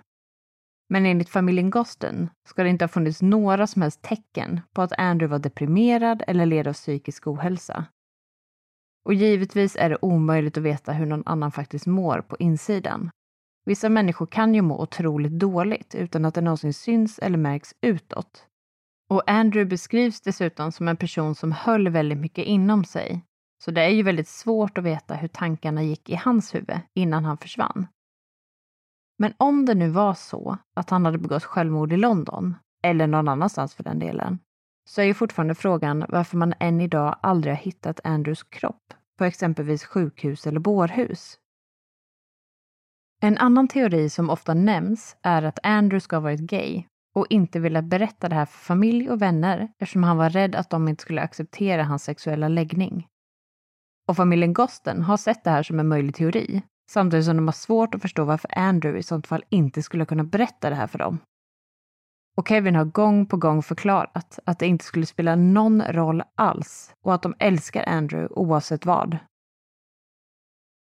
Speaker 3: Men enligt familjen Gosten ska det inte ha funnits några som helst tecken på att Andrew var deprimerad eller led av psykisk ohälsa. Och givetvis är det omöjligt att veta hur någon annan faktiskt mår på insidan. Vissa människor kan ju må otroligt dåligt utan att det någonsin syns eller märks utåt. Och Andrew beskrivs dessutom som en person som höll väldigt mycket inom sig. Så det är ju väldigt svårt att veta hur tankarna gick i hans huvud innan han försvann. Men om det nu var så att han hade begått självmord i London, eller någon annanstans för den delen, så är ju fortfarande frågan varför man än idag aldrig har hittat Andrews kropp på exempelvis sjukhus eller bårhus. En annan teori som ofta nämns är att Andrew ska ha varit gay och inte velat berätta det här för familj och vänner eftersom han var rädd att de inte skulle acceptera hans sexuella läggning. Och familjen Gosten har sett det här som en möjlig teori, samtidigt som de har svårt att förstå varför Andrew i sånt fall inte skulle kunna berätta det här för dem. Och Kevin har gång på gång förklarat att det inte skulle spela någon roll alls och att de älskar Andrew oavsett vad.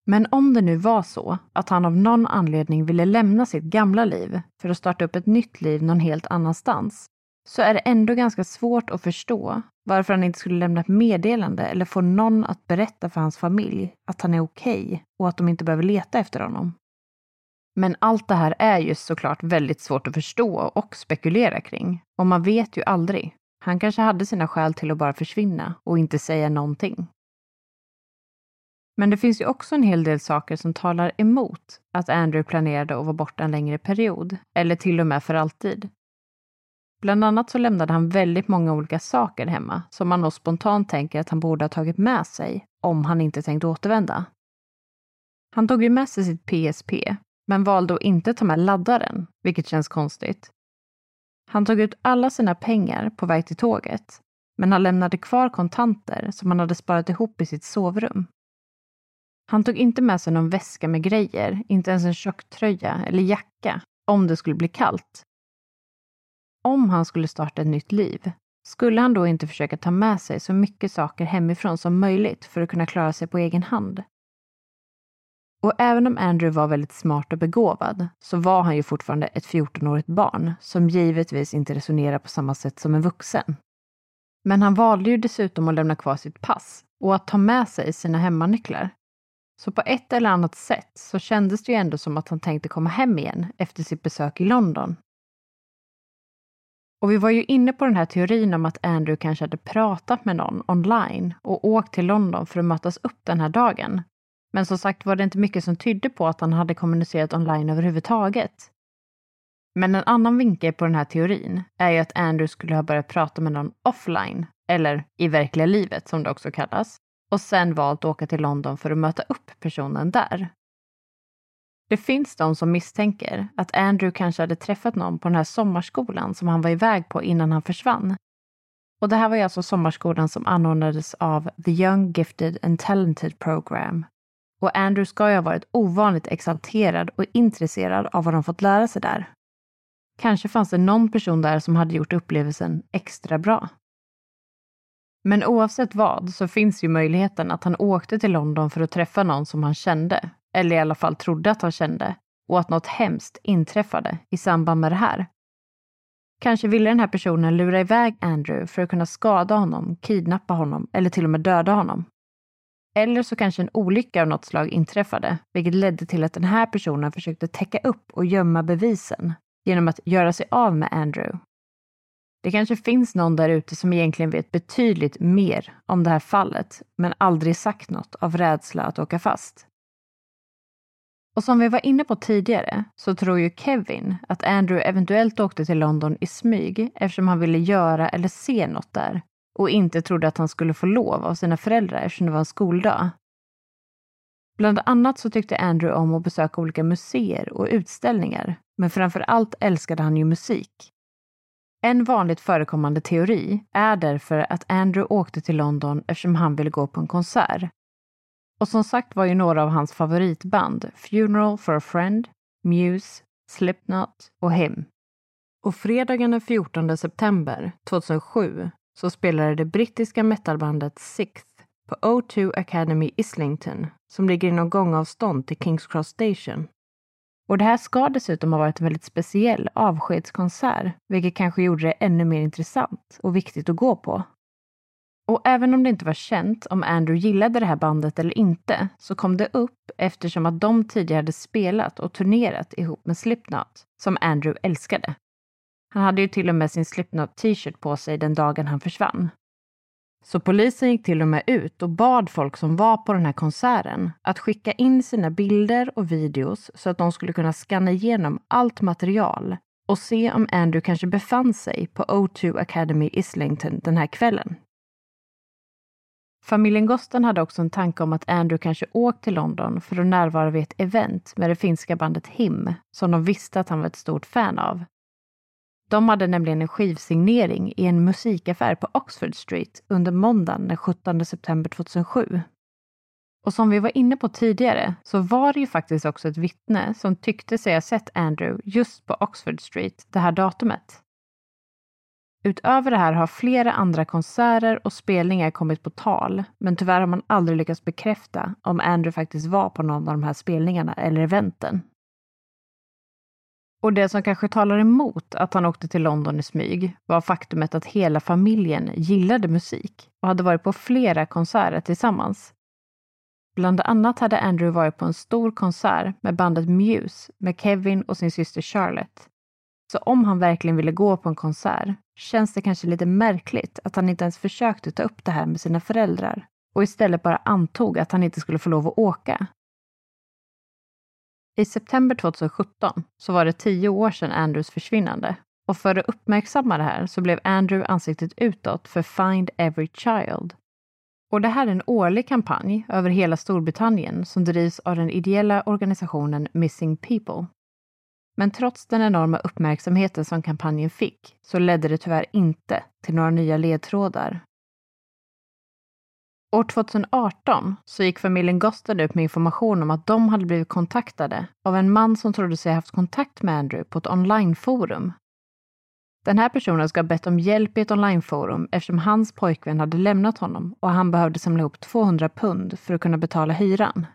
Speaker 3: Men om det nu var så att han av någon anledning ville lämna sitt gamla liv för att starta upp ett nytt liv någon helt annanstans, så är det ändå ganska svårt att förstå varför han inte skulle lämna ett meddelande eller få någon att berätta för hans familj att han är okej okay och att de inte behöver leta efter honom. Men allt det här är ju såklart väldigt svårt att förstå och spekulera kring. Och man vet ju aldrig. Han kanske hade sina skäl till att bara försvinna och inte säga någonting. Men det finns ju också en hel del saker som talar emot att Andrew planerade att vara borta en längre period, eller till och med för alltid. Bland annat så lämnade han väldigt många olika saker hemma som man nog spontant tänker att han borde ha tagit med sig om han inte tänkt återvända. Han tog ju med sig sitt PSP, men valde att inte ta med laddaren, vilket känns konstigt. Han tog ut alla sina pengar på väg till tåget, men han lämnade kvar kontanter som han hade sparat ihop i sitt sovrum. Han tog inte med sig någon väska med grejer, inte ens en tjocktröja eller jacka, om det skulle bli kallt. Om han skulle starta ett nytt liv, skulle han då inte försöka ta med sig så mycket saker hemifrån som möjligt för att kunna klara sig på egen hand? Och även om Andrew var väldigt smart och begåvad så var han ju fortfarande ett 14-årigt barn som givetvis inte resonerar på samma sätt som en vuxen. Men han valde ju dessutom att lämna kvar sitt pass och att ta med sig sina hemmanycklar. Så på ett eller annat sätt så kändes det ju ändå som att han tänkte komma hem igen efter sitt besök i London. Och vi var ju inne på den här teorin om att Andrew kanske hade pratat med någon online och åkt till London för att mötas upp den här dagen. Men som sagt var det inte mycket som tydde på att han hade kommunicerat online överhuvudtaget. Men en annan vinkel på den här teorin är ju att Andrew skulle ha börjat prata med någon offline, eller i verkliga livet som det också kallas, och sen valt att åka till London för att möta upp personen där. Det finns de som misstänker att Andrew kanske hade träffat någon på den här sommarskolan som han var iväg på innan han försvann. Och det här var ju alltså sommarskolan som anordnades av The Young Gifted and Talented Program. Och Andrew ska ju ha varit ovanligt exalterad och intresserad av vad de fått lära sig där. Kanske fanns det någon person där som hade gjort upplevelsen extra bra. Men oavsett vad så finns ju möjligheten att han åkte till London för att träffa någon som han kände, eller i alla fall trodde att han kände, och att något hemskt inträffade i samband med det här. Kanske ville den här personen lura iväg Andrew för att kunna skada honom, kidnappa honom eller till och med döda honom. Eller så kanske en olycka av något slag inträffade, vilket ledde till att den här personen försökte täcka upp och gömma bevisen genom att göra sig av med Andrew. Det kanske finns någon där ute som egentligen vet betydligt mer om det här fallet, men aldrig sagt något av rädsla att åka fast. Och som vi var inne på tidigare så tror ju Kevin att Andrew eventuellt åkte till London i smyg eftersom han ville göra eller se något där och inte trodde att han skulle få lov av sina föräldrar eftersom det var en skoldag. Bland annat så tyckte Andrew om att besöka olika museer och utställningar, men framför allt älskade han ju musik. En vanligt förekommande teori är därför att Andrew åkte till London eftersom han ville gå på en konsert. Och som sagt var ju några av hans favoritband Funeral for a Friend, Muse, Slipknot och Him. Och fredagen den 14 september 2007 så spelade det brittiska metalbandet Sixth på O2 Academy Islington som ligger inom gångavstånd till Kings Cross Station. Och det här ska dessutom ha varit en väldigt speciell avskedskonsert, vilket kanske gjorde det ännu mer intressant och viktigt att gå på. Och även om det inte var känt om Andrew gillade det här bandet eller inte, så kom det upp eftersom att de tidigare hade spelat och turnerat ihop med Slipknot, som Andrew älskade. Han hade ju till och med sin Slipknot t-shirt på sig den dagen han försvann. Så polisen gick till och med ut och bad folk som var på den här konserten att skicka in sina bilder och videos så att de skulle kunna skanna igenom allt material och se om Andrew kanske befann sig på O2 Academy Islington den här kvällen. Familjen Gosten hade också en tanke om att Andrew kanske åkt till London för att närvara vid ett event med det finska bandet Him, som de visste att han var ett stort fan av. De hade nämligen en skivsignering i en musikaffär på Oxford Street under måndagen den 17 september 2007. Och som vi var inne på tidigare så var det ju faktiskt också ett vittne som tyckte sig ha sett Andrew just på Oxford Street det här datumet. Utöver det här har flera andra konserter och spelningar kommit på tal, men tyvärr har man aldrig lyckats bekräfta om Andrew faktiskt var på någon av de här spelningarna eller eventen. Och det som kanske talar emot att han åkte till London i smyg var faktumet att hela familjen gillade musik och hade varit på flera konserter tillsammans. Bland annat hade Andrew varit på en stor konsert med bandet Muse med Kevin och sin syster Charlotte. Så om han verkligen ville gå på en konsert känns det kanske lite märkligt att han inte ens försökte ta upp det här med sina föräldrar och istället bara antog att han inte skulle få lov att åka i september 2017 så var det tio år sedan Andrews försvinnande och för att uppmärksamma det här så blev Andrew ansiktet utåt för Find Every Child. Och det här är en årlig kampanj över hela Storbritannien som drivs av den ideella organisationen Missing People. Men trots den enorma uppmärksamheten som kampanjen fick så ledde det tyvärr inte till några nya ledtrådar. År 2018 så gick familjen Gostad ut med information om att de hade blivit kontaktade av en man som trodde sig haft kontakt med Andrew på ett onlineforum. Den här personen ska ha bett om hjälp i ett onlineforum eftersom hans pojkvän hade lämnat honom och han behövde samla ihop 200 pund för att kunna betala hyran.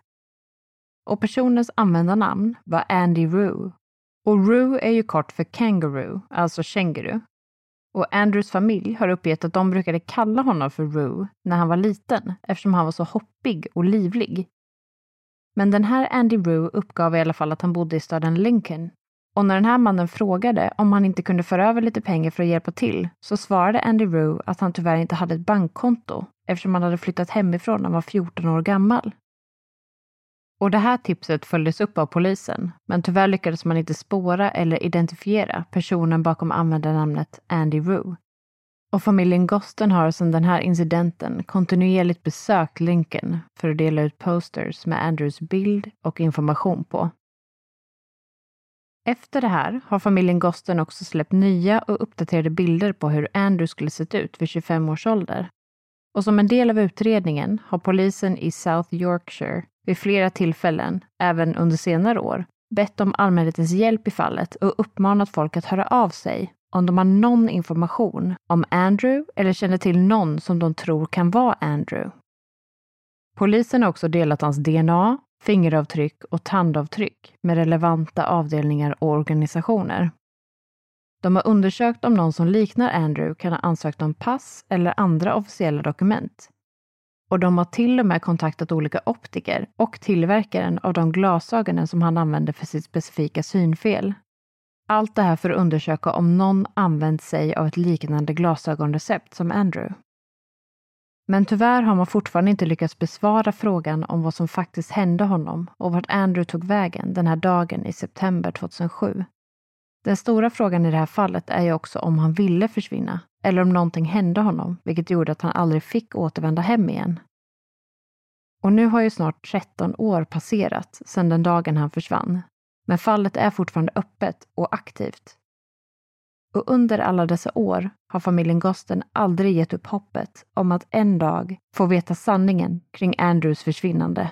Speaker 3: Och personens användarnamn var Andy Rue och Roo är ju kort för kangaroo, alltså känguru. Och Andrews familj har uppgett att de brukade kalla honom för Roo när han var liten eftersom han var så hoppig och livlig. Men den här Andy Roo uppgav i alla fall att han bodde i staden Lincoln. Och när den här mannen frågade om han inte kunde föra över lite pengar för att hjälpa till så svarade Andy Roo att han tyvärr inte hade ett bankkonto eftersom han hade flyttat hemifrån när han var 14 år gammal. Och det här tipset följdes upp av polisen, men tyvärr lyckades man inte spåra eller identifiera personen bakom användarnamnet Andy Rue. Och familjen Gosten har sedan den här incidenten kontinuerligt besökt Lincoln för att dela ut posters med Andrews bild och information på. Efter det här har familjen Gosten också släppt nya och uppdaterade bilder på hur Andrew skulle sett ut vid 25 års ålder. Och som en del av utredningen har polisen i South Yorkshire vid flera tillfällen, även under senare år, bett om allmänhetens hjälp i fallet och uppmanat folk att höra av sig om de har någon information om Andrew eller känner till någon som de tror kan vara Andrew. Polisen har också delat hans DNA, fingeravtryck och tandavtryck med relevanta avdelningar och organisationer. De har undersökt om någon som liknar Andrew kan ha ansökt om pass eller andra officiella dokument och de har till och med kontaktat olika optiker och tillverkaren av de glasögonen som han använde för sitt specifika synfel. Allt det här för att undersöka om någon använt sig av ett liknande glasögonrecept som Andrew. Men tyvärr har man fortfarande inte lyckats besvara frågan om vad som faktiskt hände honom och vart Andrew tog vägen den här dagen i september 2007. Den stora frågan i det här fallet är ju också om han ville försvinna eller om någonting hände honom, vilket gjorde att han aldrig fick återvända hem igen. Och nu har ju snart 13 år passerat sedan den dagen han försvann. Men fallet är fortfarande öppet och aktivt. Och under alla dessa år har familjen Gosten aldrig gett upp hoppet om att en dag få veta sanningen kring Andrews försvinnande.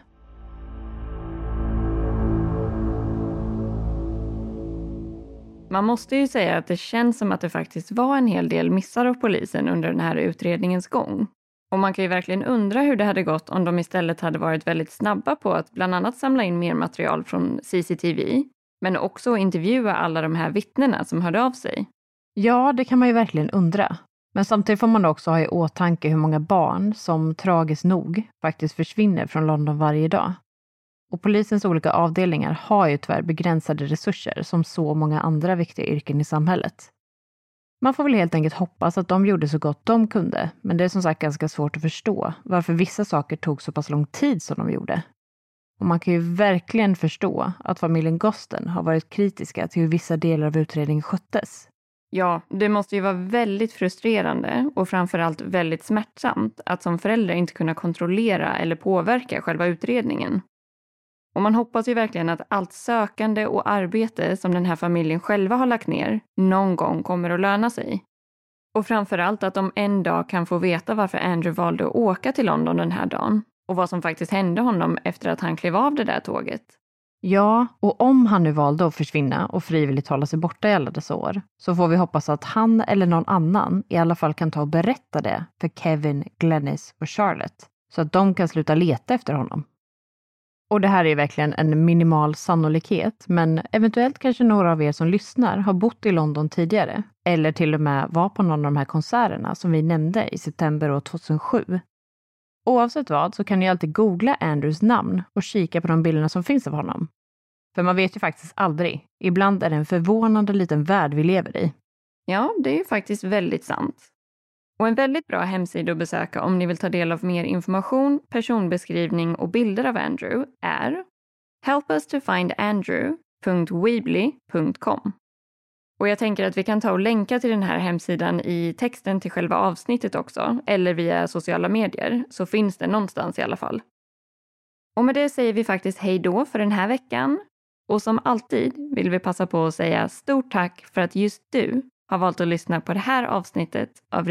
Speaker 2: Man måste ju säga att det känns som att det faktiskt var en hel del missar av polisen under den här utredningens gång. Och man kan ju verkligen undra hur det hade gått om de istället hade varit väldigt snabba på att bland annat samla in mer material från CCTV, men också intervjua alla de här vittnena som hörde av sig.
Speaker 3: Ja, det kan man ju verkligen undra. Men samtidigt får man också ha i åtanke hur många barn som tragiskt nog faktiskt försvinner från London varje dag. Och polisens olika avdelningar har ju tyvärr begränsade resurser som så många andra viktiga yrken i samhället. Man får väl helt enkelt hoppas att de gjorde så gott de kunde, men det är som sagt ganska svårt att förstå varför vissa saker tog så pass lång tid som de gjorde. Och man kan ju verkligen förstå att familjen Gosten har varit kritiska till hur vissa delar av utredningen sköttes.
Speaker 2: Ja, det måste ju vara väldigt frustrerande och framförallt väldigt smärtsamt att som förälder inte kunna kontrollera eller påverka själva utredningen. Och man hoppas ju verkligen att allt sökande och arbete som den här familjen själva har lagt ner någon gång kommer att löna sig. Och framförallt att de en dag kan få veta varför Andrew valde att åka till London den här dagen och vad som faktiskt hände honom efter att han klev av det där tåget.
Speaker 3: Ja, och om han nu valde att försvinna och frivilligt hålla sig borta i alla dessa år, så får vi hoppas att han eller någon annan i alla fall kan ta och berätta det för Kevin, Glennis och Charlotte, så att de kan sluta leta efter honom. Och det här är verkligen en minimal sannolikhet, men eventuellt kanske några av er som lyssnar har bott i London tidigare, eller till och med var på någon av de här konserterna som vi nämnde i september år 2007. Oavsett vad så kan ni alltid googla Andrews namn och kika på de bilderna som finns av honom. För man vet ju faktiskt aldrig. Ibland är det en förvånande liten värld vi lever i.
Speaker 2: Ja, det är ju faktiskt väldigt sant. Och en väldigt bra hemsida att besöka om ni vill ta del av mer information, personbeskrivning och bilder av Andrew är helpustofindandrew.weebly.com. Och jag tänker att vi kan ta och länka till den här hemsidan i texten till själva avsnittet också, eller via sociala medier, så finns det någonstans i alla fall. Och med det säger vi faktiskt hej då för den här veckan. Och som alltid vill vi passa på att säga stort tack för att just du har valt att lyssna på det här avsnittet av.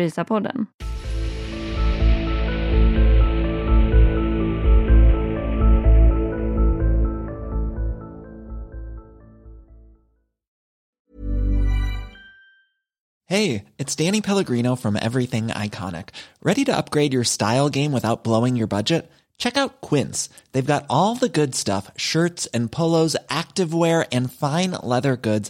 Speaker 5: Hey, it's Danny Pellegrino from Everything Iconic. Ready to upgrade your style game without blowing your budget? Check out Quince. They've got all the good stuff shirts and polos, activewear, and fine leather goods,